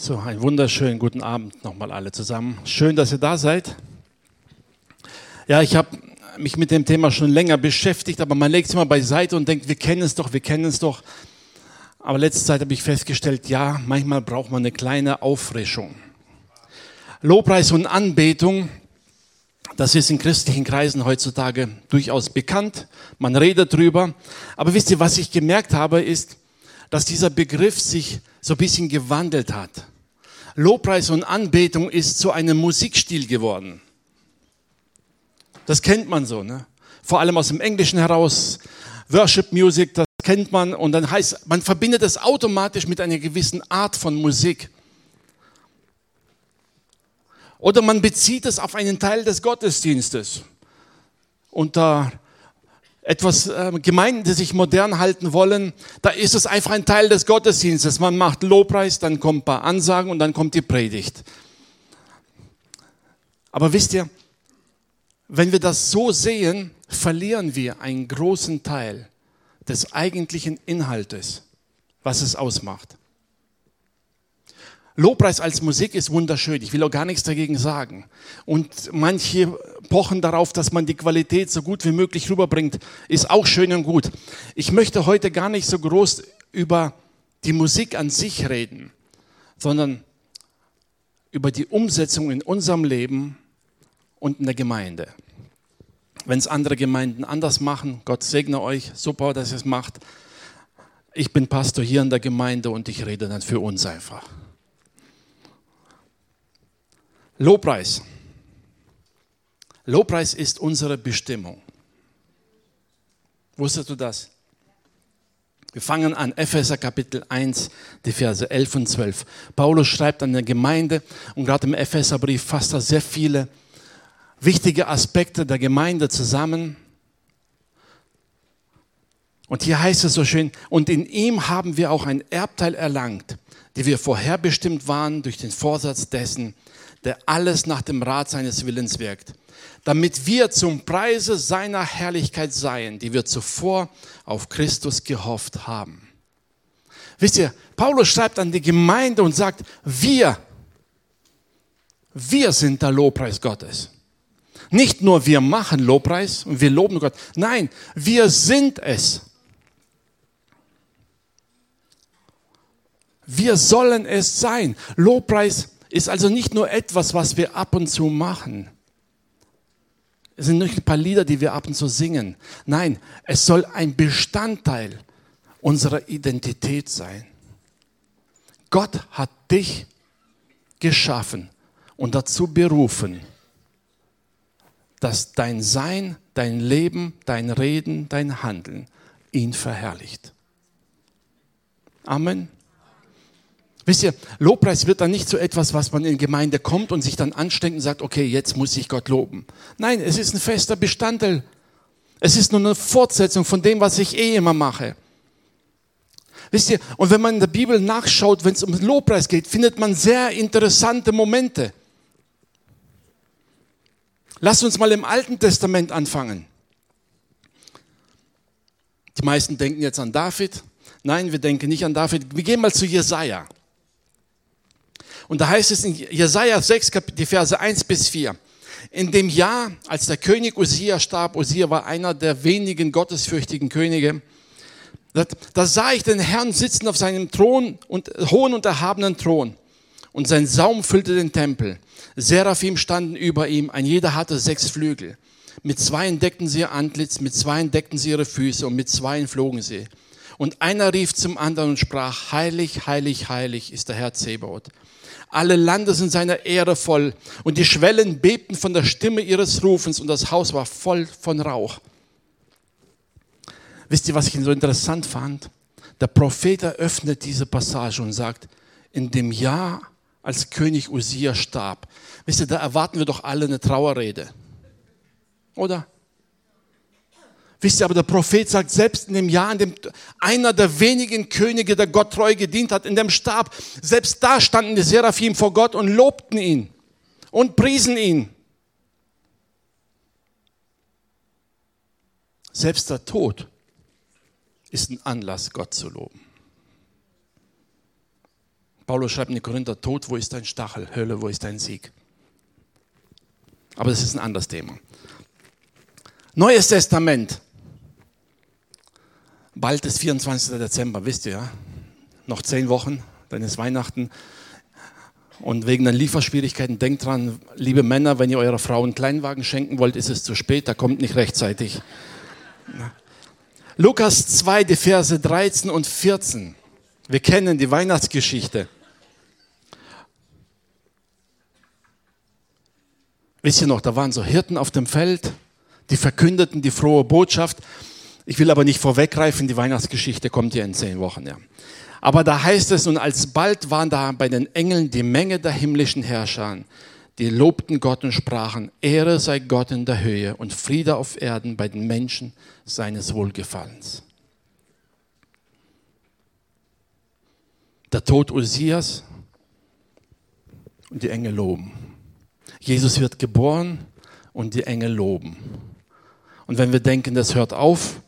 So, einen wunderschönen guten Abend nochmal alle zusammen. Schön, dass ihr da seid. Ja, ich habe mich mit dem Thema schon länger beschäftigt, aber man legt es immer beiseite und denkt, wir kennen es doch, wir kennen es doch. Aber letzte Zeit habe ich festgestellt, ja, manchmal braucht man eine kleine Auffrischung. Lobpreis und Anbetung, das ist in christlichen Kreisen heutzutage durchaus bekannt. Man redet drüber. Aber wisst ihr, was ich gemerkt habe, ist, dass dieser Begriff sich so ein bisschen gewandelt hat. Lobpreis und Anbetung ist zu einem Musikstil geworden. Das kennt man so, ne? Vor allem aus dem Englischen heraus. Worship Music, das kennt man und dann heißt, man verbindet es automatisch mit einer gewissen Art von Musik. Oder man bezieht es auf einen Teil des Gottesdienstes. Da etwas äh, Gemeinden, die sich modern halten wollen, da ist es einfach ein Teil des Gottesdienstes. Man macht Lobpreis, dann kommt ein paar Ansagen und dann kommt die Predigt. Aber wisst ihr, wenn wir das so sehen, verlieren wir einen großen Teil des eigentlichen Inhaltes, was es ausmacht. Lobpreis als Musik ist wunderschön. Ich will auch gar nichts dagegen sagen. Und manche pochen darauf, dass man die Qualität so gut wie möglich rüberbringt. Ist auch schön und gut. Ich möchte heute gar nicht so groß über die Musik an sich reden, sondern über die Umsetzung in unserem Leben und in der Gemeinde. Wenn es andere Gemeinden anders machen, Gott segne euch, super, dass ihr es macht. Ich bin Pastor hier in der Gemeinde und ich rede dann für uns einfach. Lobpreis. Lobpreis ist unsere Bestimmung. Wusstest du das? Wir fangen an, Epheser Kapitel 1, die Verse 11 und 12. Paulus schreibt an der Gemeinde und gerade im Epheserbrief fasst er sehr viele wichtige Aspekte der Gemeinde zusammen. Und hier heißt es so schön, und in ihm haben wir auch ein Erbteil erlangt, die wir vorherbestimmt waren durch den Vorsatz dessen, der alles nach dem Rat seines Willens wirkt, damit wir zum Preise seiner Herrlichkeit seien, die wir zuvor auf Christus gehofft haben. Wisst ihr, Paulus schreibt an die Gemeinde und sagt, wir, wir sind der Lobpreis Gottes. Nicht nur wir machen Lobpreis und wir loben Gott, nein, wir sind es. Wir sollen es sein. Lobpreis ist also nicht nur etwas, was wir ab und zu machen. Es sind nicht ein paar Lieder, die wir ab und zu singen. Nein, es soll ein Bestandteil unserer Identität sein. Gott hat dich geschaffen und dazu berufen, dass dein Sein, dein Leben, dein Reden, dein Handeln ihn verherrlicht. Amen. Wisst ihr, Lobpreis wird dann nicht so etwas, was man in Gemeinde kommt und sich dann anstrengt und sagt, okay, jetzt muss ich Gott loben. Nein, es ist ein fester Bestandteil. Es ist nur eine Fortsetzung von dem, was ich eh immer mache. Wisst ihr, und wenn man in der Bibel nachschaut, wenn es um Lobpreis geht, findet man sehr interessante Momente. Lasst uns mal im Alten Testament anfangen. Die meisten denken jetzt an David. Nein, wir denken nicht an David. Wir gehen mal zu Jesaja. Und da heißt es in Jesaja 6, die Verse 1 bis 4. In dem Jahr, als der König Usia starb, Usia war einer der wenigen gottesfürchtigen Könige, da sah ich den Herrn sitzen auf seinem Thron und hohen und erhabenen Thron. Und sein Saum füllte den Tempel. Seraphim standen über ihm, ein jeder hatte sechs Flügel. Mit zweien deckten sie ihr Antlitz, mit zweien deckten sie ihre Füße und mit zweien flogen sie. Und einer rief zum anderen und sprach, heilig, heilig, heilig ist der Herr Zebaoth. Alle Lande sind seiner Ehre voll. Und die Schwellen bebten von der Stimme ihres Rufens und das Haus war voll von Rauch. Wisst ihr, was ich so interessant fand? Der Prophet eröffnet diese Passage und sagt, in dem Jahr, als König Usia starb, wisst ihr, da erwarten wir doch alle eine Trauerrede. Oder? Wisst ihr, aber der Prophet sagt, selbst in dem Jahr, in dem einer der wenigen Könige, der Gott treu gedient hat, in dem Stab, selbst da standen die Seraphim vor Gott und lobten ihn und priesen ihn. Selbst der Tod ist ein Anlass, Gott zu loben. Paulus schreibt in die Korinther, Tod, wo ist dein Stachel? Hölle, wo ist dein Sieg? Aber das ist ein anderes Thema. Neues Testament. Bald ist 24. Dezember, wisst ihr ja. Noch zehn Wochen, dann ist Weihnachten. Und wegen den Lieferschwierigkeiten, denkt dran, liebe Männer, wenn ihr eurer Frau einen Kleinwagen schenken wollt, ist es zu spät, da kommt nicht rechtzeitig. Lukas 2, die Verse 13 und 14. Wir kennen die Weihnachtsgeschichte. Wisst ihr noch, da waren so Hirten auf dem Feld, die verkündeten die frohe Botschaft. Ich will aber nicht vorweggreifen, die Weihnachtsgeschichte kommt ja in zehn Wochen. Ja. Aber da heißt es, und alsbald waren da bei den Engeln die Menge der himmlischen Herrscher, die lobten Gott und sprachen, Ehre sei Gott in der Höhe und Friede auf Erden bei den Menschen seines Wohlgefallens. Der Tod Usias und die Engel loben. Jesus wird geboren und die Engel loben. Und wenn wir denken, das hört auf,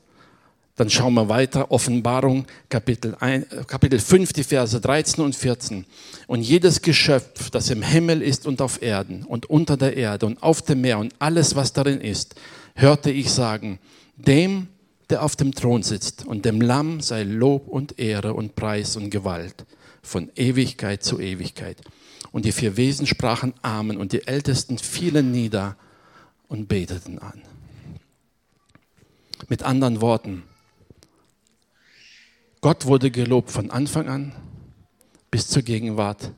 dann schauen wir weiter, Offenbarung, Kapitel, 1, Kapitel 5, die Verse 13 und 14. Und jedes Geschöpf, das im Himmel ist und auf Erden und unter der Erde und auf dem Meer und alles, was darin ist, hörte ich sagen, dem, der auf dem Thron sitzt und dem Lamm sei Lob und Ehre und Preis und Gewalt von Ewigkeit zu Ewigkeit. Und die vier Wesen sprachen Amen und die Ältesten fielen nieder und beteten an. Mit anderen Worten, Gott wurde gelobt von Anfang an bis zur Gegenwart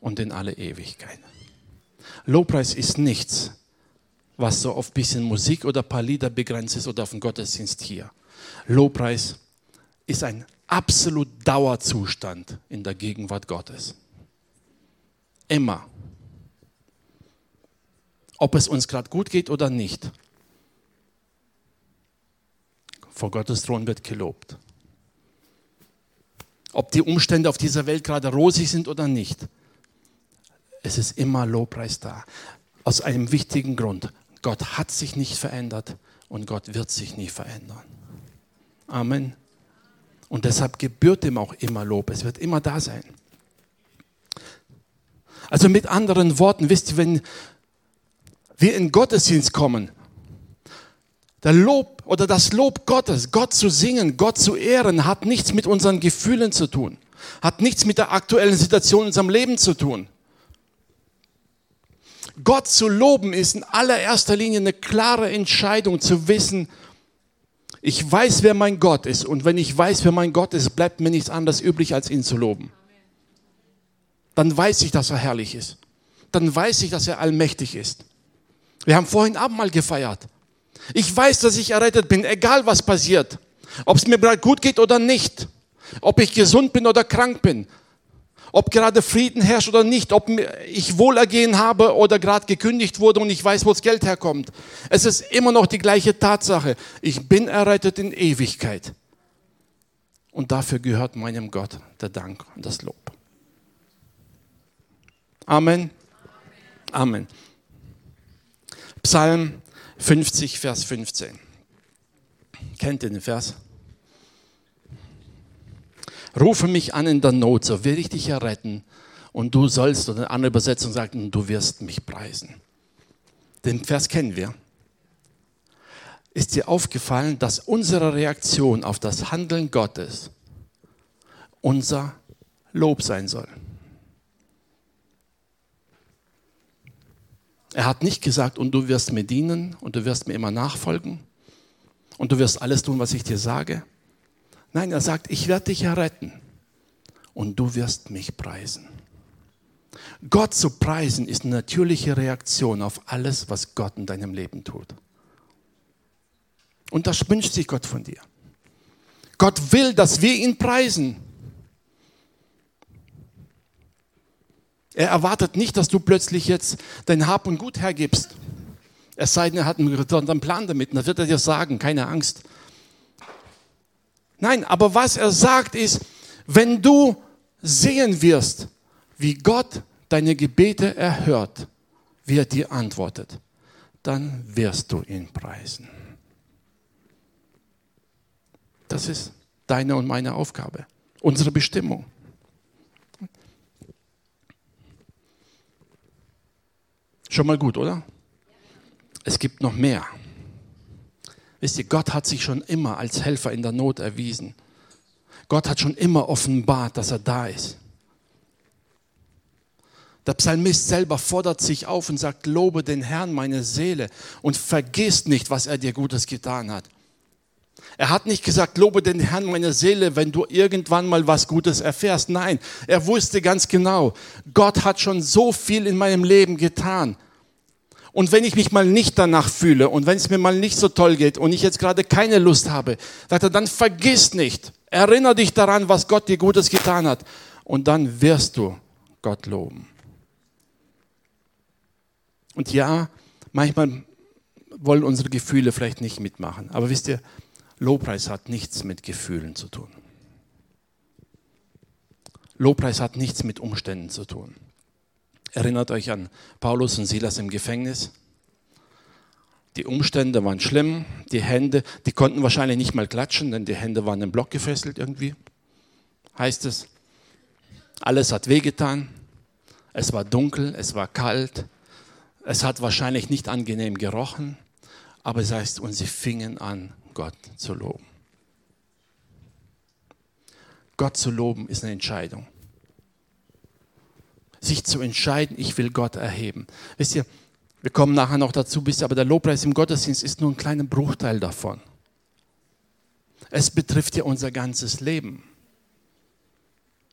und in alle Ewigkeit. Lobpreis ist nichts, was so auf ein bisschen Musik oder ein paar Lieder begrenzt ist oder auf den Gottesdienst hier. Lobpreis ist ein absolut Dauerzustand in der Gegenwart Gottes. Immer. Ob es uns gerade gut geht oder nicht. Vor Gottes Thron wird gelobt. Ob die Umstände auf dieser Welt gerade rosig sind oder nicht. Es ist immer Lobpreis da. Aus einem wichtigen Grund. Gott hat sich nicht verändert und Gott wird sich nie verändern. Amen. Und deshalb gebührt ihm auch immer Lob. Es wird immer da sein. Also mit anderen Worten, wisst ihr, wenn wir in Gottesdienst kommen, der Lob oder das Lob Gottes, Gott zu singen, Gott zu ehren, hat nichts mit unseren Gefühlen zu tun, hat nichts mit der aktuellen Situation in unserem Leben zu tun. Gott zu loben ist in allererster Linie eine klare Entscheidung zu wissen, ich weiß, wer mein Gott ist und wenn ich weiß, wer mein Gott ist, bleibt mir nichts anderes übrig, als ihn zu loben. Dann weiß ich, dass er herrlich ist. Dann weiß ich, dass er allmächtig ist. Wir haben vorhin Abendmahl gefeiert. Ich weiß, dass ich errettet bin, egal was passiert. Ob es mir gerade gut geht oder nicht. Ob ich gesund bin oder krank bin. Ob gerade Frieden herrscht oder nicht. Ob ich Wohlergehen habe oder gerade gekündigt wurde und ich weiß, wo das Geld herkommt. Es ist immer noch die gleiche Tatsache. Ich bin errettet in Ewigkeit. Und dafür gehört meinem Gott der Dank und das Lob. Amen. Amen. Psalm 50, Vers 15. Kennt ihr den Vers? Rufe mich an in der Not, so will ich dich erretten. Und du sollst, oder eine andere Übersetzung sagt, du wirst mich preisen. Den Vers kennen wir. Ist dir aufgefallen, dass unsere Reaktion auf das Handeln Gottes unser Lob sein soll? Er hat nicht gesagt, und du wirst mir dienen und du wirst mir immer nachfolgen und du wirst alles tun, was ich dir sage. Nein, er sagt, ich werde dich erretten und du wirst mich preisen. Gott zu preisen ist eine natürliche Reaktion auf alles, was Gott in deinem Leben tut. Und das wünscht sich Gott von dir. Gott will, dass wir ihn preisen. Er erwartet nicht, dass du plötzlich jetzt dein Hab und Gut hergibst. Es sei denn, er hat einen Plan damit. Das wird er dir sagen, keine Angst. Nein, aber was er sagt ist, wenn du sehen wirst, wie Gott deine Gebete erhört, wie er dir antwortet, dann wirst du ihn preisen. Das ist deine und meine Aufgabe, unsere Bestimmung. Schon mal gut, oder? Es gibt noch mehr. Wisst ihr, Gott hat sich schon immer als Helfer in der Not erwiesen. Gott hat schon immer offenbart, dass er da ist. Der Psalmist selber fordert sich auf und sagt, lobe den Herrn meine Seele und vergiss nicht, was er dir Gutes getan hat. Er hat nicht gesagt, lobe den Herrn meine Seele, wenn du irgendwann mal was Gutes erfährst. Nein, er wusste ganz genau, Gott hat schon so viel in meinem Leben getan. Und wenn ich mich mal nicht danach fühle und wenn es mir mal nicht so toll geht und ich jetzt gerade keine Lust habe, sagt er, dann vergiss nicht. Erinnere dich daran, was Gott dir Gutes getan hat. Und dann wirst du Gott loben. Und ja, manchmal wollen unsere Gefühle vielleicht nicht mitmachen. Aber wisst ihr, Lobpreis hat nichts mit Gefühlen zu tun. Lobpreis hat nichts mit Umständen zu tun. Erinnert euch an Paulus und Silas im Gefängnis. Die Umstände waren schlimm, die Hände, die konnten wahrscheinlich nicht mal klatschen, denn die Hände waren im Block gefesselt irgendwie, heißt es. Alles hat wehgetan, es war dunkel, es war kalt, es hat wahrscheinlich nicht angenehm gerochen, aber es heißt, und sie fingen an, Gott zu loben. Gott zu loben ist eine Entscheidung. Sich zu entscheiden, ich will Gott erheben. Wisst ihr, wir kommen nachher noch dazu, aber der Lobpreis im Gottesdienst ist nur ein kleiner Bruchteil davon. Es betrifft ja unser ganzes Leben.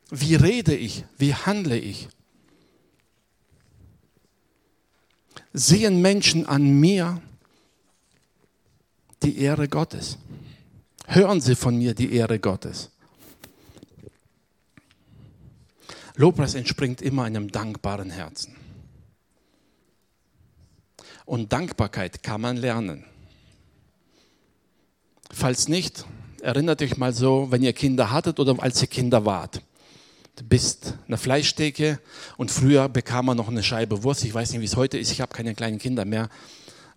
Wie rede ich? Wie handle ich? Sehen Menschen an mir die Ehre Gottes? Hören sie von mir die Ehre Gottes? Lobpreis entspringt immer einem dankbaren Herzen. Und Dankbarkeit kann man lernen. Falls nicht, erinnert euch mal so, wenn ihr Kinder hattet oder als ihr Kinder wart. Du bist eine Fleischtheke und früher bekam man noch eine Scheibe Wurst. Ich weiß nicht, wie es heute ist. Ich habe keine kleinen Kinder mehr.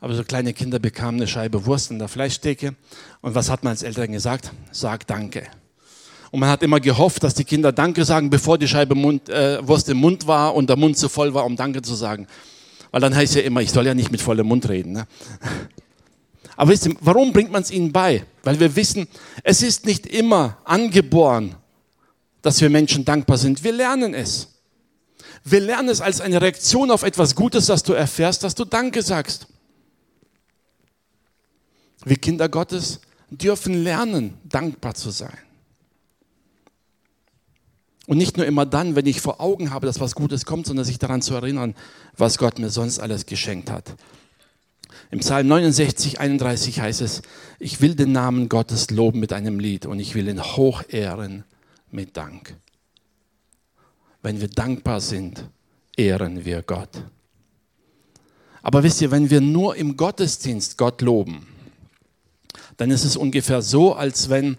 Aber so kleine Kinder bekamen eine Scheibe Wurst in der Fleischtheke. Und was hat man als Eltern gesagt? Sag Danke. Und man hat immer gehofft, dass die Kinder Danke sagen, bevor die Scheibe Mund, äh, Wurst im Mund war und der Mund zu voll war, um Danke zu sagen. Weil dann heißt ja immer, ich soll ja nicht mit vollem Mund reden. Ne? Aber wisst ihr, warum bringt man es ihnen bei? Weil wir wissen, es ist nicht immer angeboren, dass wir Menschen dankbar sind. Wir lernen es. Wir lernen es als eine Reaktion auf etwas Gutes, das du erfährst, dass du Danke sagst. Wir Kinder Gottes dürfen lernen, dankbar zu sein. Und nicht nur immer dann, wenn ich vor Augen habe, dass was Gutes kommt, sondern sich daran zu erinnern, was Gott mir sonst alles geschenkt hat. Im Psalm 69, 31 heißt es, ich will den Namen Gottes loben mit einem Lied und ich will ihn hoch ehren mit Dank. Wenn wir dankbar sind, ehren wir Gott. Aber wisst ihr, wenn wir nur im Gottesdienst Gott loben, dann ist es ungefähr so, als wenn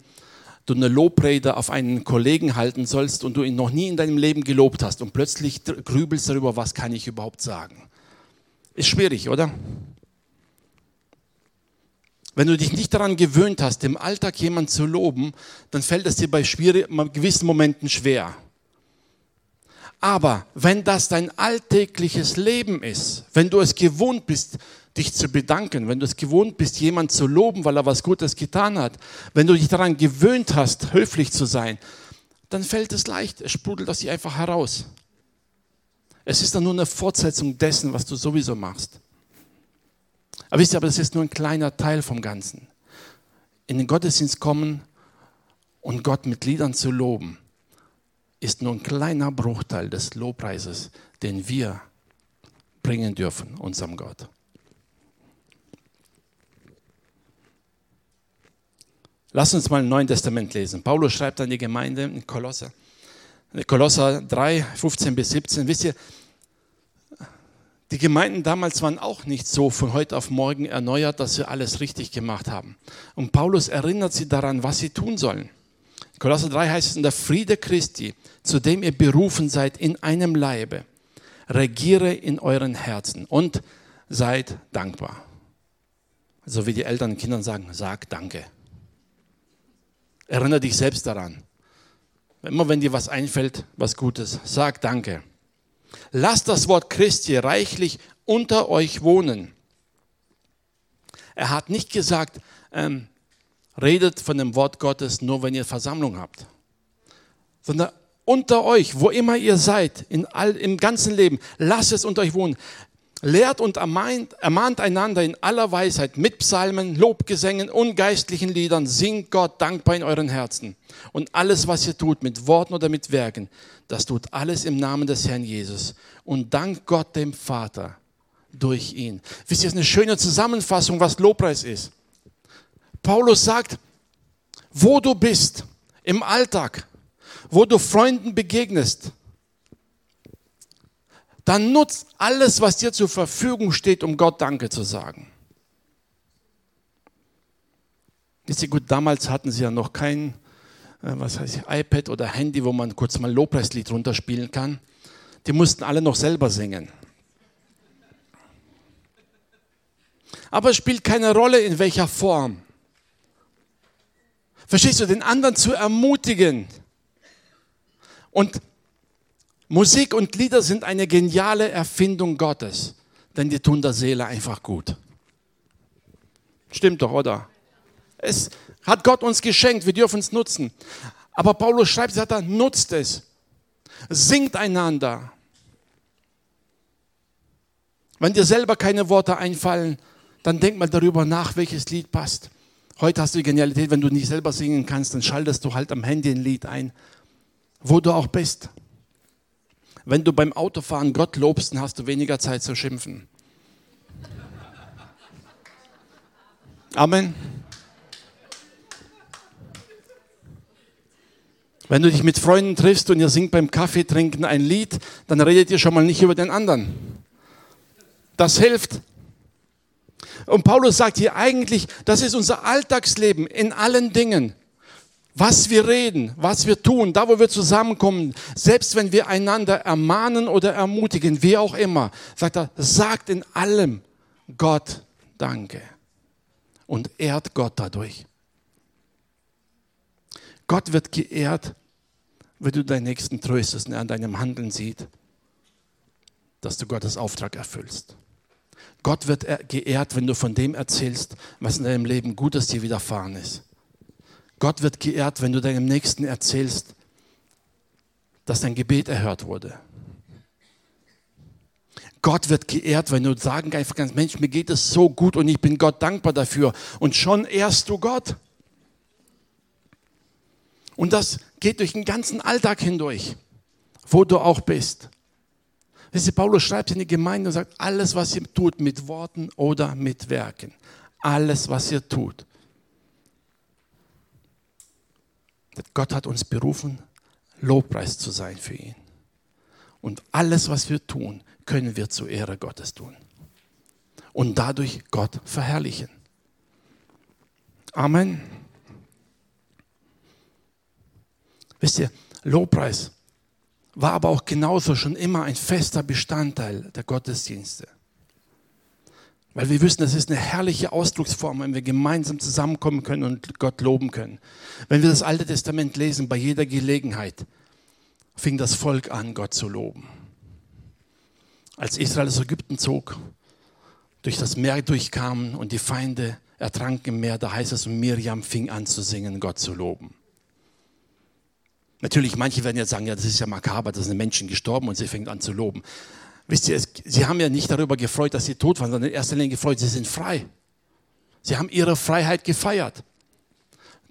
du eine Lobrede auf einen Kollegen halten sollst und du ihn noch nie in deinem Leben gelobt hast und plötzlich grübelst darüber, was kann ich überhaupt sagen. Ist schwierig, oder? Wenn du dich nicht daran gewöhnt hast, im Alltag jemanden zu loben, dann fällt es dir bei gewissen Momenten schwer. Aber wenn das dein alltägliches Leben ist, wenn du es gewohnt bist, dich zu bedanken, wenn du es gewohnt bist, jemanden zu loben, weil er was Gutes getan hat, wenn du dich daran gewöhnt hast, höflich zu sein, dann fällt es leicht, es sprudelt aus dir einfach heraus. Es ist dann nur eine Fortsetzung dessen, was du sowieso machst. Aber wisst ihr, aber das ist nur ein kleiner Teil vom Ganzen. In den Gottesdienst kommen und Gott mit Liedern zu loben, ist nur ein kleiner Bruchteil des Lobpreises, den wir bringen dürfen unserem Gott. Lass uns mal im Neuen Testament lesen. Paulus schreibt an die Gemeinde in Kolosser. Kolosser 3, 15 bis 17. Wisst ihr, die Gemeinden damals waren auch nicht so von heute auf morgen erneuert, dass sie alles richtig gemacht haben. Und Paulus erinnert sie daran, was sie tun sollen. Kolosser 3 heißt es in der Friede Christi, zu dem ihr berufen seid in einem Leibe, regiere in euren Herzen und seid dankbar. So wie die Eltern den Kindern sagen, sag Danke. Erinnere dich selbst daran. Immer wenn dir was einfällt, was Gutes, sag Danke. Lass das Wort Christi reichlich unter euch wohnen. Er hat nicht gesagt, ähm, redet von dem Wort Gottes nur, wenn ihr Versammlung habt, sondern unter euch, wo immer ihr seid, in all, im ganzen Leben, lasst es unter euch wohnen. Lehrt und ermahnt, ermahnt einander in aller Weisheit mit Psalmen, Lobgesängen und geistlichen Liedern. Singt Gott dankbar in euren Herzen. Und alles, was ihr tut, mit Worten oder mit Werken, das tut alles im Namen des Herrn Jesus. Und dankt Gott dem Vater durch ihn. Wisst ihr, das ist eine schöne Zusammenfassung, was Lobpreis ist. Paulus sagt, wo du bist, im Alltag, wo du Freunden begegnest, dann nutzt alles, was dir zur Verfügung steht, um Gott Danke zu sagen. Wisst ihr, gut, damals hatten sie ja noch kein, äh, was heißt iPad oder Handy, wo man kurz mal Lobpreislied runterspielen kann. Die mussten alle noch selber singen. Aber es spielt keine Rolle, in welcher Form. Verstehst du, den anderen zu ermutigen. Und Musik und Lieder sind eine geniale Erfindung Gottes, denn die tun der Seele einfach gut. Stimmt doch, oder? Es hat Gott uns geschenkt, wir dürfen es nutzen. Aber Paulus schreibt, sagt er, nutzt es. Singt einander. Wenn dir selber keine Worte einfallen, dann denk mal darüber nach, welches Lied passt. Heute hast du die Genialität, wenn du nicht selber singen kannst, dann schaltest du halt am Handy ein Lied ein, wo du auch bist. Wenn du beim Autofahren Gott lobst, dann hast du weniger Zeit zu schimpfen. Amen. Wenn du dich mit Freunden triffst und ihr singt beim Kaffee trinken ein Lied, dann redet ihr schon mal nicht über den anderen. Das hilft. Und Paulus sagt hier eigentlich, das ist unser Alltagsleben in allen Dingen was wir reden, was wir tun, da wo wir zusammenkommen, selbst wenn wir einander ermahnen oder ermutigen, wie auch immer, sagt er, sagt in allem Gott Danke und ehrt Gott dadurch. Gott wird geehrt, wenn du deinen Nächsten tröstest und er an deinem Handeln sieht, dass du Gottes Auftrag erfüllst. Gott wird geehrt, wenn du von dem erzählst, was in deinem Leben Gutes dir widerfahren ist. Gott wird geehrt, wenn du deinem Nächsten erzählst, dass dein Gebet erhört wurde. Gott wird geehrt, wenn du sagen einfach ganz, Mensch, mir geht es so gut und ich bin Gott dankbar dafür. Und schon ehrst du Gott. Und das geht durch den ganzen Alltag hindurch, wo du auch bist. Wisst ihr, Paulus schreibt in die Gemeinde und sagt, alles, was ihr tut, mit Worten oder mit Werken, alles, was ihr tut, Gott hat uns berufen, Lobpreis zu sein für ihn. Und alles, was wir tun, können wir zur Ehre Gottes tun. Und dadurch Gott verherrlichen. Amen. Wisst ihr, Lobpreis war aber auch genauso schon immer ein fester Bestandteil der Gottesdienste. Weil wir wissen, das ist eine herrliche Ausdrucksform, wenn wir gemeinsam zusammenkommen können und Gott loben können. Wenn wir das Alte Testament lesen, bei jeder Gelegenheit fing das Volk an, Gott zu loben. Als Israel aus Ägypten zog, durch das Meer durchkamen und die Feinde ertranken im Meer, da heißt es, und Miriam fing an zu singen, Gott zu loben. Natürlich, manche werden jetzt sagen, ja, das ist ja makaber, da sind Menschen gestorben und sie fängt an zu loben. Wisst ihr, sie haben ja nicht darüber gefreut, dass sie tot waren, sondern in erster Linie gefreut, sie sind frei. Sie haben ihre Freiheit gefeiert.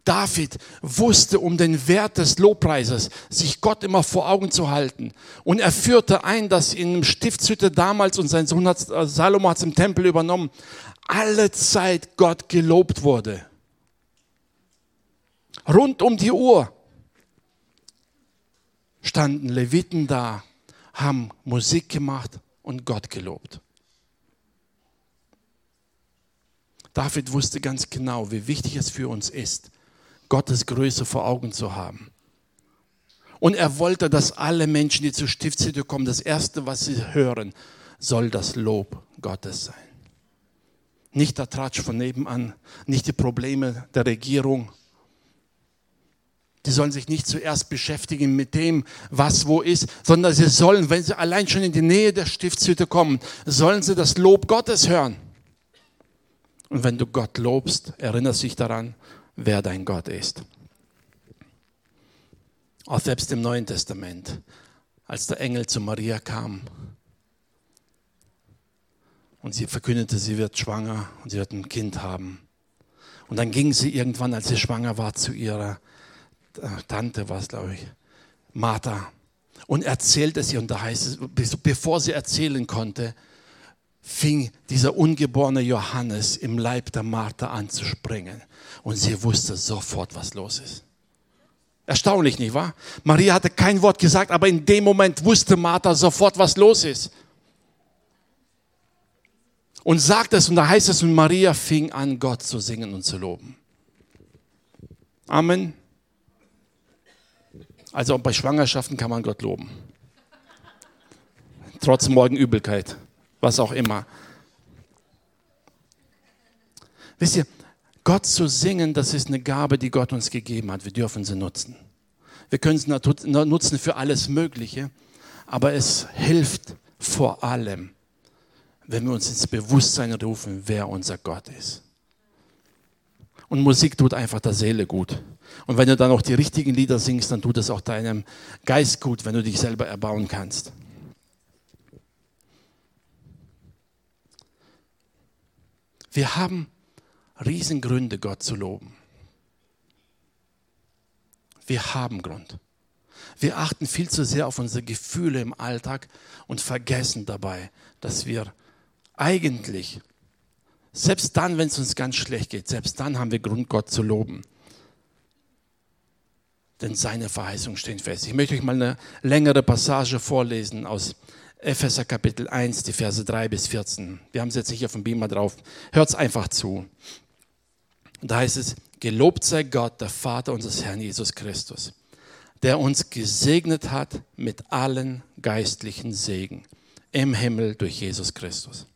David wusste um den Wert des Lobpreises, sich Gott immer vor Augen zu halten. Und er führte ein, dass in Stiftshütte damals, und sein Sohn hat, äh, Salomo hat es im Tempel übernommen, alle Zeit Gott gelobt wurde. Rund um die Uhr standen Leviten da haben Musik gemacht und Gott gelobt. David wusste ganz genau, wie wichtig es für uns ist, Gottes Größe vor Augen zu haben. Und er wollte, dass alle Menschen, die zur Stiftshütte kommen, das Erste, was sie hören, soll das Lob Gottes sein. Nicht der Tratsch von nebenan, nicht die Probleme der Regierung, Die sollen sich nicht zuerst beschäftigen mit dem, was wo ist, sondern sie sollen, wenn sie allein schon in die Nähe der Stiftshütte kommen, sollen sie das Lob Gottes hören. Und wenn du Gott lobst, erinnerst dich daran, wer dein Gott ist. Auch selbst im Neuen Testament, als der Engel zu Maria kam und sie verkündete, sie wird schwanger und sie wird ein Kind haben. Und dann ging sie irgendwann, als sie schwanger war, zu ihrer Tante, war es glaube ich, Martha, und erzählte sie. Und da heißt es, bevor sie erzählen konnte, fing dieser ungeborene Johannes im Leib der Martha an zu springen. Und sie wusste sofort, was los ist. Erstaunlich, nicht wahr? Maria hatte kein Wort gesagt, aber in dem Moment wusste Martha sofort, was los ist. Und sagt es, und da heißt es, und Maria fing an, Gott zu singen und zu loben. Amen. Also bei Schwangerschaften kann man Gott loben. Trotz Morgenübelkeit, was auch immer. Wisst ihr, Gott zu singen, das ist eine Gabe, die Gott uns gegeben hat. Wir dürfen sie nutzen. Wir können sie nutzen für alles Mögliche, aber es hilft vor allem, wenn wir uns ins Bewusstsein rufen, wer unser Gott ist. Und Musik tut einfach der Seele gut. Und wenn du dann auch die richtigen Lieder singst, dann tut es auch deinem Geist gut, wenn du dich selber erbauen kannst. Wir haben Riesengründe, Gott zu loben. Wir haben Grund. Wir achten viel zu sehr auf unsere Gefühle im Alltag und vergessen dabei, dass wir eigentlich, selbst dann, wenn es uns ganz schlecht geht, selbst dann haben wir Grund, Gott zu loben. Denn seine Verheißungen stehen fest. Ich möchte euch mal eine längere Passage vorlesen aus Epheser Kapitel 1, die Verse 3 bis 14. Wir haben es jetzt nicht auf dem Beamer drauf. Hört es einfach zu. Da heißt es, gelobt sei Gott, der Vater unseres Herrn Jesus Christus, der uns gesegnet hat mit allen geistlichen Segen im Himmel durch Jesus Christus.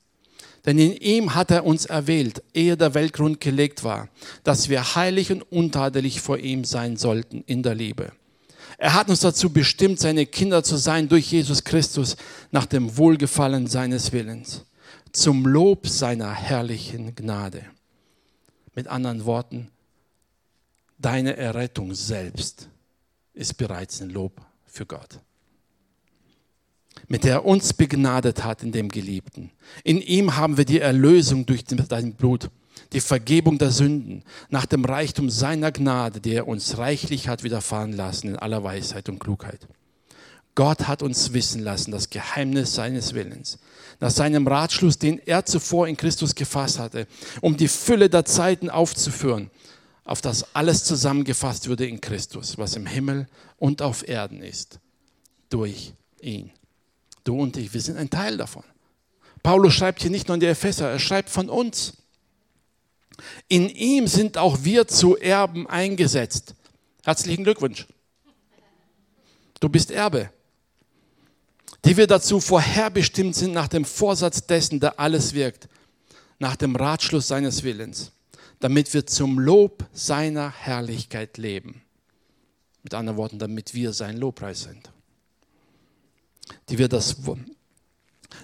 Denn in ihm hat er uns erwählt, ehe der Weltgrund gelegt war, dass wir heilig und untadelig vor ihm sein sollten in der Liebe. Er hat uns dazu bestimmt, seine Kinder zu sein durch Jesus Christus nach dem Wohlgefallen seines Willens, zum Lob seiner herrlichen Gnade. Mit anderen Worten, deine Errettung selbst ist bereits ein Lob für Gott mit der er uns begnadet hat in dem Geliebten. In ihm haben wir die Erlösung durch dein Blut, die Vergebung der Sünden, nach dem Reichtum seiner Gnade, die er uns reichlich hat widerfahren lassen in aller Weisheit und Klugheit. Gott hat uns wissen lassen das Geheimnis seines Willens, nach seinem Ratschluss, den er zuvor in Christus gefasst hatte, um die Fülle der Zeiten aufzuführen, auf das alles zusammengefasst würde in Christus, was im Himmel und auf Erden ist, durch ihn. Du und ich, wir sind ein Teil davon. Paulus schreibt hier nicht nur an die Epheser, er schreibt von uns. In ihm sind auch wir zu Erben eingesetzt. Herzlichen Glückwunsch. Du bist Erbe. Die wir dazu vorherbestimmt sind nach dem Vorsatz dessen, der alles wirkt, nach dem Ratschluss seines Willens, damit wir zum Lob seiner Herrlichkeit leben. Mit anderen Worten, damit wir sein Lobpreis sind die wir, das,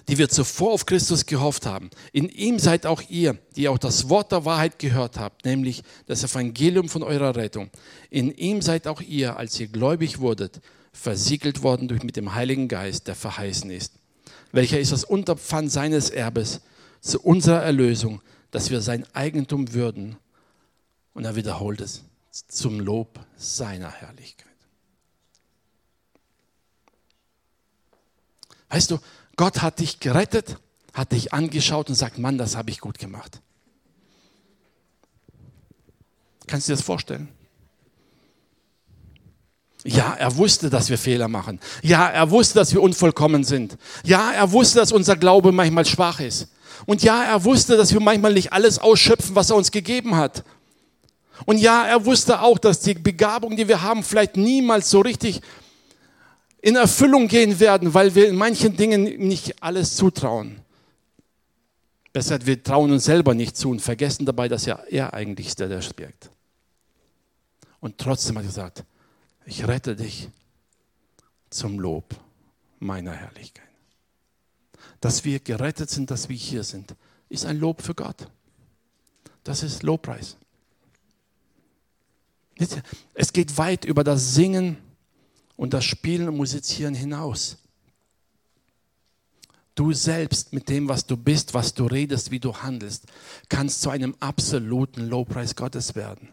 die wir zuvor auf Christus gehofft haben. In ihm seid auch ihr, die auch das Wort der Wahrheit gehört habt, nämlich das Evangelium von eurer Rettung. In ihm seid auch ihr, als ihr gläubig wurdet, versiegelt worden durch mit dem Heiligen Geist, der verheißen ist, welcher ist das Unterpfand seines Erbes zu unserer Erlösung, dass wir sein Eigentum würden. Und er wiederholt es zum Lob seiner Herrlichkeit. Weißt du, Gott hat dich gerettet, hat dich angeschaut und sagt, Mann, das habe ich gut gemacht. Kannst du dir das vorstellen? Ja, er wusste, dass wir Fehler machen. Ja, er wusste, dass wir unvollkommen sind. Ja, er wusste, dass unser Glaube manchmal schwach ist. Und ja, er wusste, dass wir manchmal nicht alles ausschöpfen, was er uns gegeben hat. Und ja, er wusste auch, dass die Begabung, die wir haben, vielleicht niemals so richtig in Erfüllung gehen werden, weil wir in manchen Dingen nicht alles zutrauen. Besser, wir trauen uns selber nicht zu und vergessen dabei, dass ja er eigentlich ist, der das birgt. Und trotzdem hat er gesagt, ich rette dich zum Lob meiner Herrlichkeit. Dass wir gerettet sind, dass wir hier sind, ist ein Lob für Gott. Das ist Lobpreis. Es geht weit über das Singen und das Spielen und Musizieren hinaus. Du selbst mit dem, was du bist, was du redest, wie du handelst, kannst zu einem absoluten Lobpreis Gottes werden.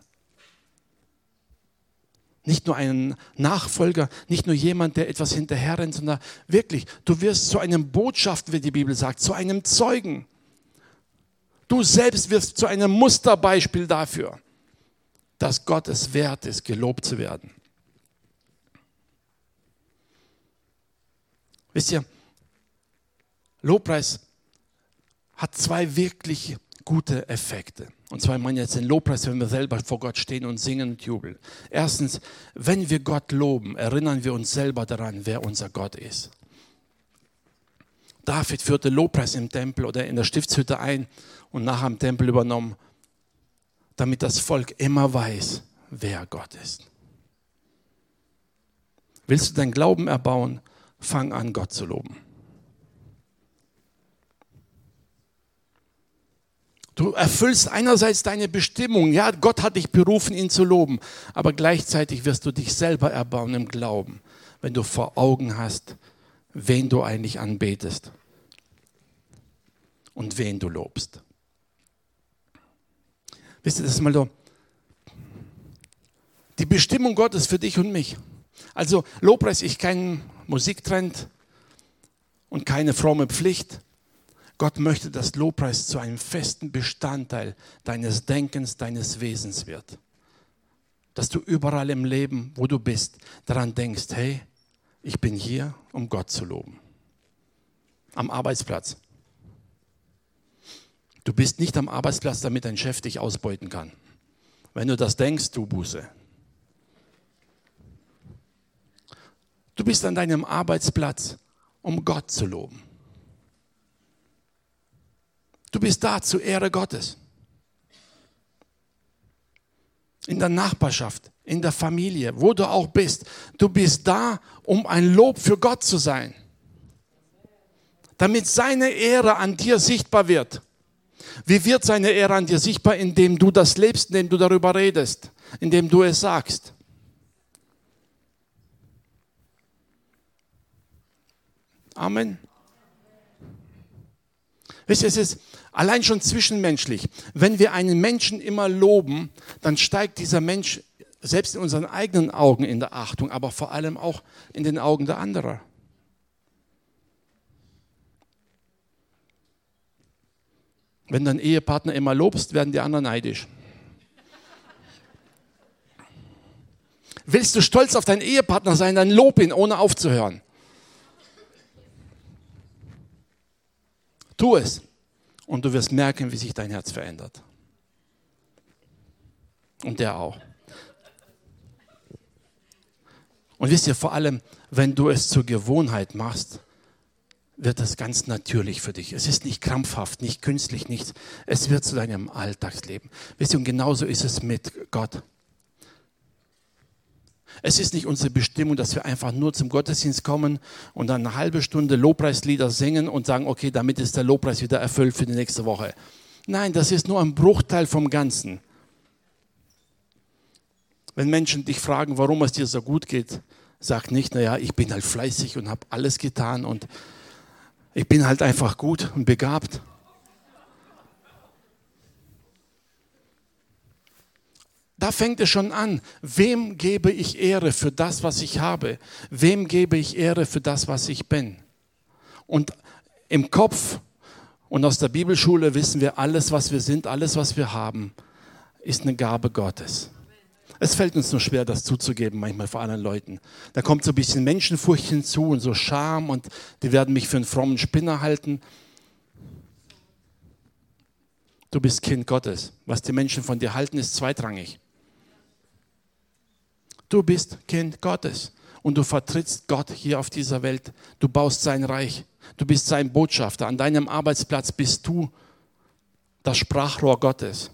Nicht nur ein Nachfolger, nicht nur jemand, der etwas hinterherrennt, sondern wirklich, du wirst zu einem Botschafter, wie die Bibel sagt, zu einem Zeugen. Du selbst wirst zu einem Musterbeispiel dafür, dass Gott es wert ist, gelobt zu werden. Wisst ihr, Lobpreis hat zwei wirklich gute Effekte. Und zwar meine jetzt den Lobpreis, wenn wir selber vor Gott stehen und singen und jubeln. Erstens, wenn wir Gott loben, erinnern wir uns selber daran, wer unser Gott ist. David führte Lobpreis im Tempel oder in der Stiftshütte ein und nachher im Tempel übernommen, damit das Volk immer weiß, wer Gott ist. Willst du deinen Glauben erbauen, fang an, Gott zu loben. Du erfüllst einerseits deine Bestimmung. Ja, Gott hat dich berufen, ihn zu loben. Aber gleichzeitig wirst du dich selber erbauen im Glauben, wenn du vor Augen hast, wen du eigentlich anbetest und wen du lobst. Wisst ihr, das ist mal so. Die Bestimmung Gottes für dich und mich. Also Lobpreis ist kein Musiktrend und keine fromme Pflicht Gott möchte, dass Lobpreis zu einem festen Bestandteil deines Denkens, deines Wesens wird. Dass du überall im Leben, wo du bist, daran denkst, hey, ich bin hier, um Gott zu loben. Am Arbeitsplatz. Du bist nicht am Arbeitsplatz, damit dein Chef dich ausbeuten kann. Wenn du das denkst, du Buße. Du bist an deinem Arbeitsplatz, um Gott zu loben. Du bist da zur Ehre Gottes. In der Nachbarschaft, in der Familie, wo du auch bist. Du bist da, um ein Lob für Gott zu sein. Damit seine Ehre an dir sichtbar wird. Wie wird seine Ehre an dir sichtbar? Indem du das lebst, indem du darüber redest, indem du es sagst. Amen. Wisst ihr, es ist allein schon zwischenmenschlich. Wenn wir einen Menschen immer loben, dann steigt dieser Mensch selbst in unseren eigenen Augen in der Achtung, aber vor allem auch in den Augen der anderen. Wenn dein Ehepartner immer lobst, werden die anderen neidisch. Willst du stolz auf deinen Ehepartner sein, dann lob ihn, ohne aufzuhören. Tu es und du wirst merken, wie sich dein Herz verändert. Und der auch. Und wisst ihr, vor allem, wenn du es zur Gewohnheit machst, wird es ganz natürlich für dich. Es ist nicht krampfhaft, nicht künstlich, nichts. Es wird zu deinem Alltagsleben. Wisst ihr, und genauso ist es mit Gott. Es ist nicht unsere Bestimmung, dass wir einfach nur zum Gottesdienst kommen und dann eine halbe Stunde Lobpreislieder singen und sagen, okay, damit ist der Lobpreis wieder erfüllt für die nächste Woche. Nein, das ist nur ein Bruchteil vom Ganzen. Wenn Menschen dich fragen, warum es dir so gut geht, sag nicht, naja, ich bin halt fleißig und habe alles getan und ich bin halt einfach gut und begabt. Da fängt es schon an. Wem gebe ich Ehre für das, was ich habe? Wem gebe ich Ehre für das, was ich bin? Und im Kopf und aus der Bibelschule wissen wir, alles, was wir sind, alles, was wir haben, ist eine Gabe Gottes. Es fällt uns nur schwer, das zuzugeben, manchmal vor anderen Leuten. Da kommt so ein bisschen Menschenfurcht hinzu und so Scham und die werden mich für einen frommen Spinner halten. Du bist Kind Gottes. Was die Menschen von dir halten, ist zweitrangig. Du bist Kind Gottes und du vertrittst Gott hier auf dieser Welt. Du baust sein Reich. Du bist sein Botschafter. An deinem Arbeitsplatz bist du das Sprachrohr Gottes.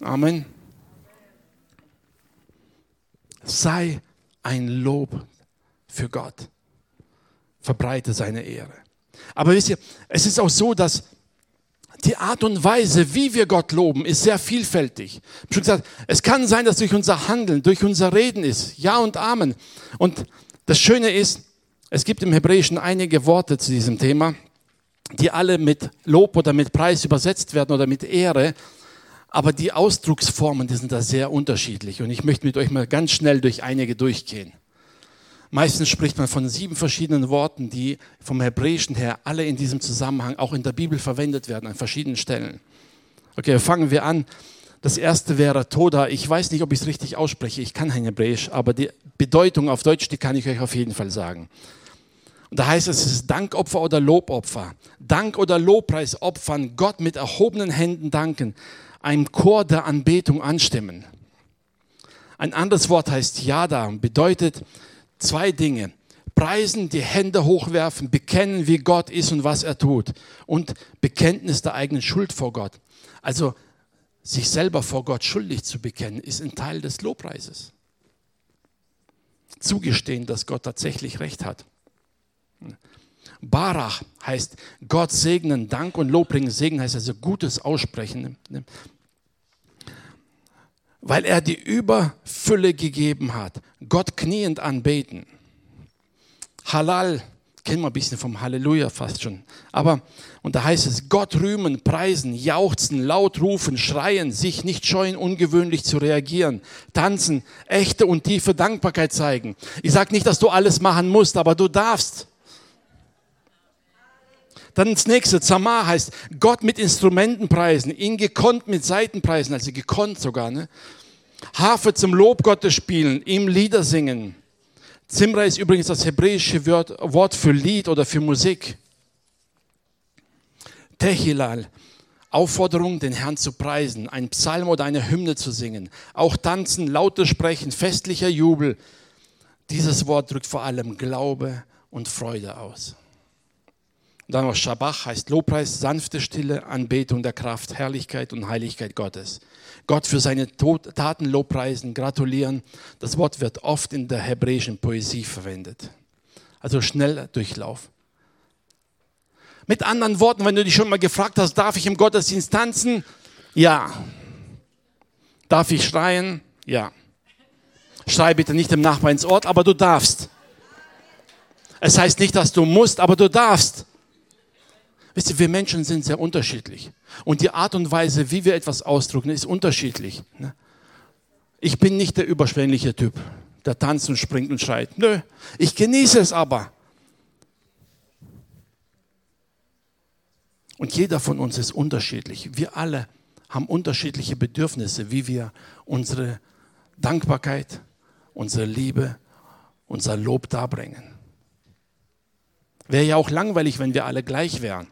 Amen. sei ein Lob für Gott. Verbreite seine Ehre. Aber wisst ihr, es ist auch so, dass die Art und Weise, wie wir Gott loben, ist sehr vielfältig. Ich schon gesagt, es kann sein, dass durch unser Handeln, durch unser Reden ist. Ja und Amen. Und das Schöne ist, es gibt im Hebräischen einige Worte zu diesem Thema, die alle mit Lob oder mit Preis übersetzt werden oder mit Ehre. Aber die Ausdrucksformen, die sind da sehr unterschiedlich. Und ich möchte mit euch mal ganz schnell durch einige durchgehen. Meistens spricht man von sieben verschiedenen Worten, die vom Hebräischen her alle in diesem Zusammenhang auch in der Bibel verwendet werden, an verschiedenen Stellen. Okay, fangen wir an. Das erste wäre Toda. Ich weiß nicht, ob ich es richtig ausspreche. Ich kann kein Hebräisch, aber die Bedeutung auf Deutsch, die kann ich euch auf jeden Fall sagen. Und da heißt es, es ist Dankopfer oder Lobopfer. Dank oder Lobpreis opfern, Gott mit erhobenen Händen danken, einem Chor der Anbetung anstimmen. Ein anderes Wort heißt Yada, bedeutet Zwei Dinge. Preisen, die Hände hochwerfen, bekennen, wie Gott ist und was er tut. Und Bekenntnis der eigenen Schuld vor Gott. Also sich selber vor Gott schuldig zu bekennen, ist ein Teil des Lobpreises. Zugestehen, dass Gott tatsächlich recht hat. Barach heißt Gott segnen, Dank und Lob bringen. Segen heißt also gutes Aussprechen weil er die Überfülle gegeben hat. Gott kniend anbeten. Halal, kennen wir ein bisschen vom Halleluja fast schon. Aber, und da heißt es, Gott rühmen, preisen, jauchzen, laut rufen, schreien, sich nicht scheuen, ungewöhnlich zu reagieren, tanzen, echte und tiefe Dankbarkeit zeigen. Ich sage nicht, dass du alles machen musst, aber du darfst. Dann das nächste, Zamar heißt Gott mit Instrumenten preisen, ihn gekonnt mit Seiten preisen, also gekonnt sogar. Ne? Harfe zum Lob Gottes spielen, ihm Lieder singen. Zimra ist übrigens das hebräische Wort für Lied oder für Musik. Tehilal, Aufforderung, den Herrn zu preisen, ein Psalm oder eine Hymne zu singen. Auch tanzen, lautes Sprechen, festlicher Jubel. Dieses Wort drückt vor allem Glaube und Freude aus. Und dann noch Shabbat heißt Lobpreis, sanfte Stille, Anbetung der Kraft, Herrlichkeit und Heiligkeit Gottes. Gott für seine Taten lobpreisen, gratulieren. Das Wort wird oft in der hebräischen Poesie verwendet. Also schnell Durchlauf. Mit anderen Worten, wenn du dich schon mal gefragt hast, darf ich im Gottesdienst tanzen? Ja. Darf ich schreien? Ja. Schrei bitte nicht dem Nachbarn ins Ort, aber du darfst. Es heißt nicht, dass du musst, aber du darfst. Wisst ihr, wir Menschen sind sehr unterschiedlich. Und die Art und Weise, wie wir etwas ausdrücken, ist unterschiedlich. Ne? Ich bin nicht der überschwängliche Typ, der tanzt und springt und schreit. Nö, ich genieße es aber. Und jeder von uns ist unterschiedlich. Wir alle haben unterschiedliche Bedürfnisse, wie wir unsere Dankbarkeit, unsere Liebe, unser Lob darbringen. Wäre ja auch langweilig, wenn wir alle gleich wären.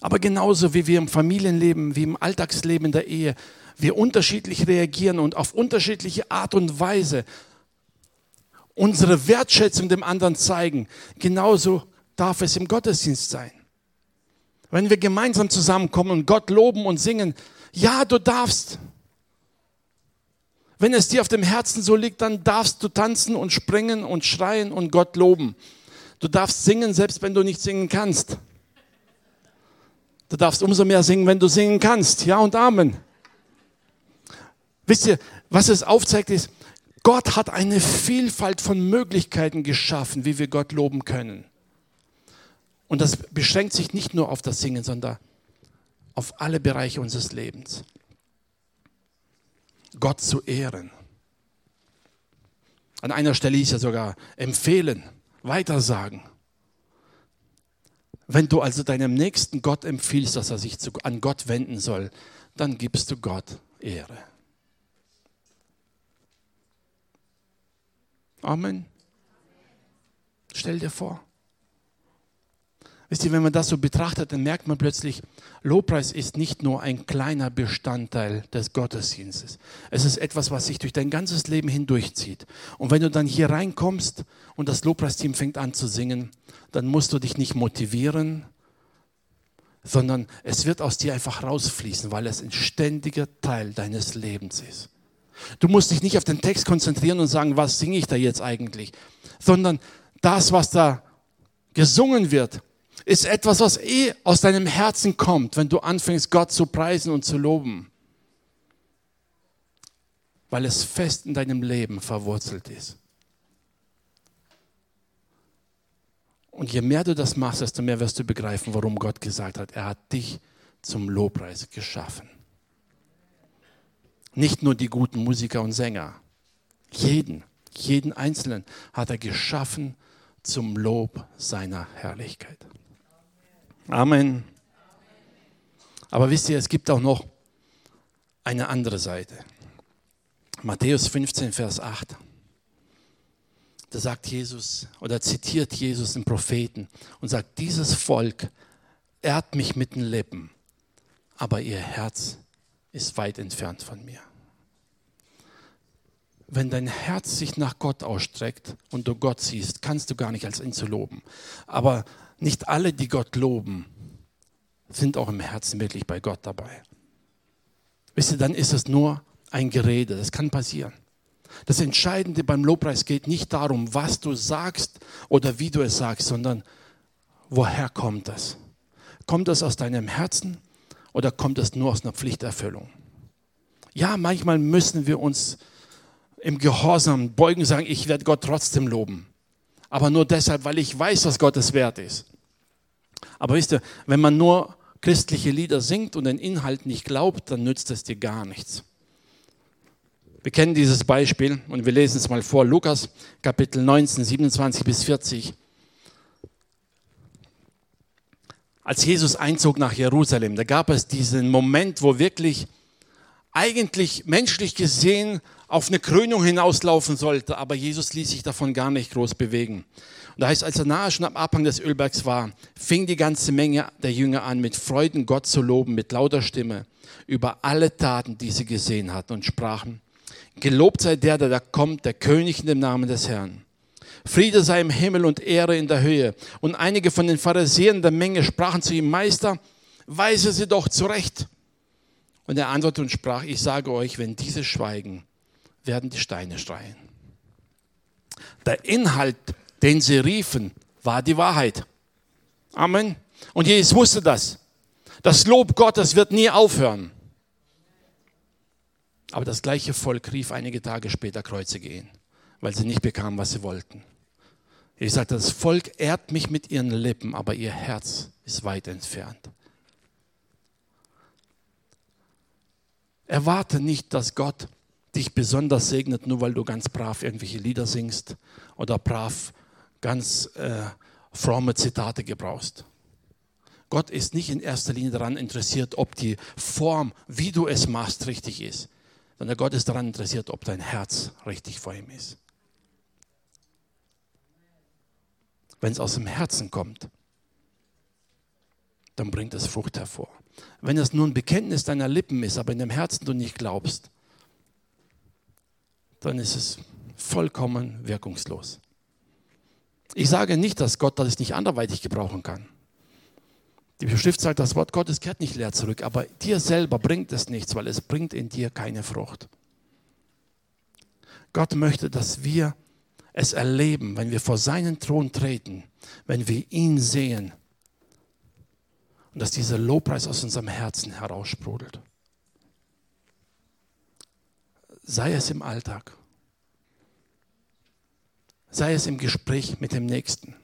Aber genauso wie wir im Familienleben, wie im Alltagsleben in der Ehe, wir unterschiedlich reagieren und auf unterschiedliche Art und Weise unsere Wertschätzung dem anderen zeigen, genauso darf es im Gottesdienst sein. Wenn wir gemeinsam zusammenkommen und Gott loben und singen, ja, du darfst. Wenn es dir auf dem Herzen so liegt, dann darfst du tanzen und springen und schreien und Gott loben. Du darfst singen, selbst wenn du nicht singen kannst. Du darfst umso mehr singen, wenn du singen kannst. Ja und Amen. Wisst ihr, was es aufzeigt ist, Gott hat eine Vielfalt von Möglichkeiten geschaffen, wie wir Gott loben können. Und das beschränkt sich nicht nur auf das Singen, sondern auf alle Bereiche unseres Lebens. Gott zu ehren. An einer Stelle ist ja sogar empfehlen, weitersagen. Wenn du also deinem Nächsten Gott empfiehlst, dass er sich zu, an Gott wenden soll, dann gibst du Gott Ehre. Amen. Stell dir vor. Wisst ihr, wenn man das so betrachtet, dann merkt man plötzlich, Lobpreis ist nicht nur ein kleiner Bestandteil des Gottesdienstes. Es ist etwas, was sich durch dein ganzes Leben hindurchzieht. Und wenn du dann hier reinkommst und das Lobpreisteam fängt an zu singen, dann musst du dich nicht motivieren, sondern es wird aus dir einfach rausfließen, weil es ein ständiger Teil deines Lebens ist. Du musst dich nicht auf den Text konzentrieren und sagen, was singe ich da jetzt eigentlich, sondern das, was da gesungen wird, ist etwas, was eh aus deinem Herzen kommt, wenn du anfängst, Gott zu preisen und zu loben. Weil es fest in deinem Leben verwurzelt ist. Und je mehr du das machst, desto mehr wirst du begreifen, warum Gott gesagt hat, er hat dich zum Lobpreis geschaffen. Nicht nur die guten Musiker und Sänger, jeden, jeden Einzelnen hat er geschaffen zum Lob seiner Herrlichkeit. Amen. Aber wisst ihr, es gibt auch noch eine andere Seite. Matthäus 15, Vers 8. Da sagt Jesus oder zitiert Jesus den Propheten und sagt, dieses Volk ehrt mich mit den Lippen, aber ihr Herz ist weit entfernt von mir. Wenn dein Herz sich nach Gott ausstreckt und du Gott siehst, kannst du gar nicht als ihn zu loben. Aber nicht alle, die Gott loben, sind auch im Herzen wirklich bei Gott dabei. Wisst ihr, dann ist es nur ein Gerede. Das kann passieren. Das Entscheidende beim Lobpreis geht nicht darum, was du sagst oder wie du es sagst, sondern woher kommt das? Kommt das aus deinem Herzen oder kommt es nur aus einer Pflichterfüllung? Ja, manchmal müssen wir uns im Gehorsam beugen und sagen, ich werde Gott trotzdem loben. Aber nur deshalb, weil ich weiß, was Gottes Wert ist. Aber wisst ihr, wenn man nur christliche Lieder singt und den Inhalt nicht glaubt, dann nützt es dir gar nichts. Wir kennen dieses Beispiel und wir lesen es mal vor. Lukas Kapitel 19, 27 bis 40. Als Jesus einzog nach Jerusalem, da gab es diesen Moment, wo wirklich eigentlich menschlich gesehen auf eine Krönung hinauslaufen sollte, aber Jesus ließ sich davon gar nicht groß bewegen. Und da heißt, als er nahe schon am Abhang des Ölbergs war, fing die ganze Menge der Jünger an, mit Freuden Gott zu loben, mit lauter Stimme, über alle Taten, die sie gesehen hatten und sprachen, Gelobt sei der, der da kommt, der König in dem Namen des Herrn. Friede sei im Himmel und Ehre in der Höhe. Und einige von den Pharisäern der Menge sprachen zu ihm, Meister, weise sie doch zurecht. Und er antwortete und sprach, ich sage euch, wenn diese schweigen, werden die Steine schreien. Der Inhalt, den sie riefen, war die Wahrheit. Amen. Und Jesus wusste das. Das Lob Gottes wird nie aufhören. Aber das gleiche Volk rief einige Tage später, kreuzige ihn, weil sie nicht bekamen, was sie wollten. Ich sagte, das Volk ehrt mich mit ihren Lippen, aber ihr Herz ist weit entfernt. Erwarte nicht, dass Gott dich besonders segnet, nur weil du ganz brav irgendwelche Lieder singst oder brav ganz äh, fromme Zitate gebrauchst. Gott ist nicht in erster Linie daran interessiert, ob die Form, wie du es machst, richtig ist, sondern Gott ist daran interessiert, ob dein Herz richtig vor ihm ist. Wenn es aus dem Herzen kommt, dann bringt es Frucht hervor. Wenn es nur ein Bekenntnis deiner Lippen ist, aber in dem Herzen du nicht glaubst, dann ist es vollkommen wirkungslos. Ich sage nicht, dass Gott das nicht anderweitig gebrauchen kann. Die Schrift sagt, das Wort Gottes kehrt nicht leer zurück, aber dir selber bringt es nichts, weil es bringt in dir keine Frucht. Gott möchte, dass wir es erleben, wenn wir vor seinen Thron treten, wenn wir ihn sehen und dass dieser Lobpreis aus unserem Herzen heraussprudelt sei es im Alltag, sei es im Gespräch mit dem Nächsten.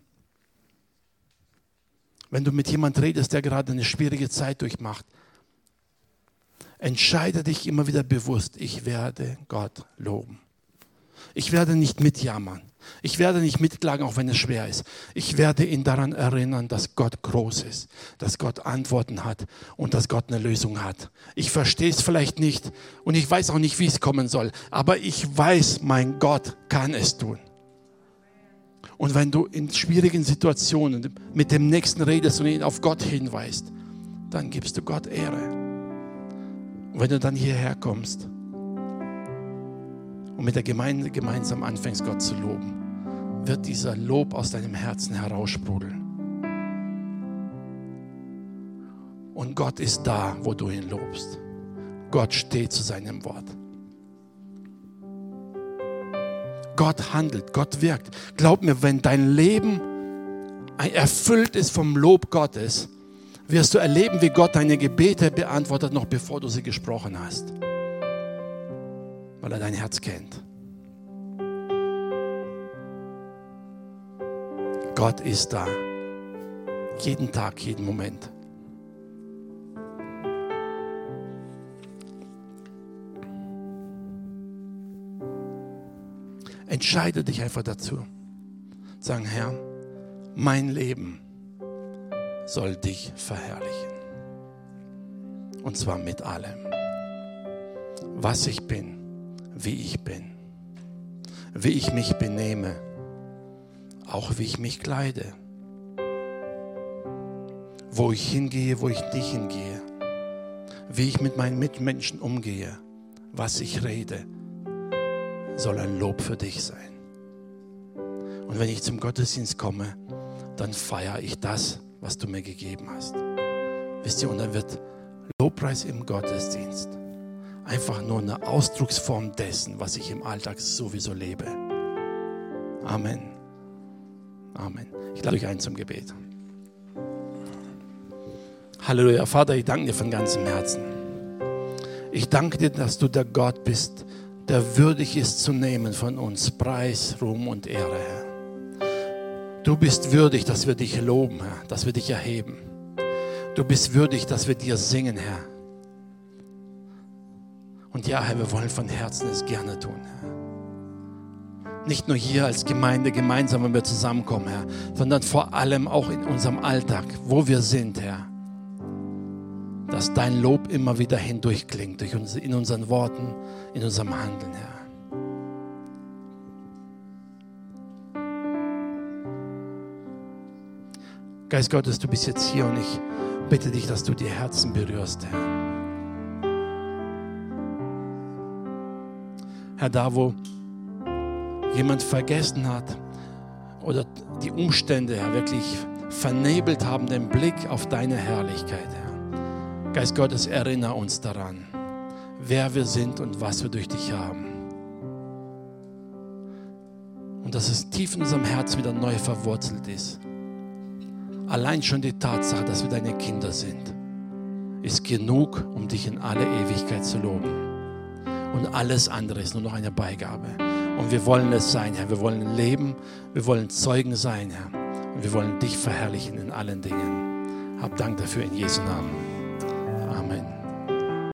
Wenn du mit jemandem redest, der gerade eine schwierige Zeit durchmacht, entscheide dich immer wieder bewusst, ich werde Gott loben. Ich werde nicht mitjammern. Ich werde nicht mitklagen, auch wenn es schwer ist. Ich werde ihn daran erinnern, dass Gott groß ist, dass Gott Antworten hat und dass Gott eine Lösung hat. Ich verstehe es vielleicht nicht und ich weiß auch nicht, wie es kommen soll, aber ich weiß, mein Gott kann es tun. Und wenn du in schwierigen Situationen mit dem Nächsten redest und ihn auf Gott hinweist, dann gibst du Gott Ehre. Und wenn du dann hierher kommst, und mit der Gemeinde gemeinsam anfängst, Gott zu loben, wird dieser Lob aus deinem Herzen heraussprudeln. Und Gott ist da, wo du ihn lobst. Gott steht zu seinem Wort. Gott handelt, Gott wirkt. Glaub mir, wenn dein Leben erfüllt ist vom Lob Gottes, wirst du erleben, wie Gott deine Gebete beantwortet, noch bevor du sie gesprochen hast. Weil er dein Herz kennt. Gott ist da. Jeden Tag, jeden Moment. Entscheide dich einfach dazu. Sagen, Herr, mein Leben soll dich verherrlichen. Und zwar mit allem. Was ich bin, wie ich bin, wie ich mich benehme, auch wie ich mich kleide, wo ich hingehe, wo ich nicht hingehe, wie ich mit meinen Mitmenschen umgehe, was ich rede, soll ein Lob für dich sein. Und wenn ich zum Gottesdienst komme, dann feiere ich das, was du mir gegeben hast. Wisst ihr, und dann wird Lobpreis im Gottesdienst einfach nur eine Ausdrucksform dessen, was ich im Alltag sowieso lebe. Amen. Amen. Ich lade euch ein zum Gebet. Halleluja. Vater, ich danke dir von ganzem Herzen. Ich danke dir, dass du der Gott bist, der würdig ist zu nehmen von uns Preis, Ruhm und Ehre, Herr. Du bist würdig, dass wir dich loben, Herr, dass wir dich erheben. Du bist würdig, dass wir dir singen, Herr. Und ja, Herr, wir wollen von Herzen es gerne tun, Herr. Nicht nur hier als Gemeinde gemeinsam, wenn wir zusammenkommen, Herr, sondern vor allem auch in unserem Alltag, wo wir sind, Herr. Dass dein Lob immer wieder hindurchklingt, durch uns, in unseren Worten, in unserem Handeln, Herr. Geist Gottes, du bist jetzt hier und ich bitte dich, dass du die Herzen berührst, Herr. Herr, da wo jemand vergessen hat oder die Umstände, Herr, wirklich vernebelt haben den Blick auf deine Herrlichkeit, Herr. Geist Gottes, erinnere uns daran, wer wir sind und was wir durch dich haben. Und dass es tief in unserem Herz wieder neu verwurzelt ist. Allein schon die Tatsache, dass wir deine Kinder sind, ist genug, um dich in alle Ewigkeit zu loben. Und alles andere ist nur noch eine Beigabe. Und wir wollen es sein, Herr. Wir wollen leben, wir wollen Zeugen sein, Herr. Und wir wollen dich verherrlichen in allen Dingen. Hab Dank dafür in Jesu Namen. Amen.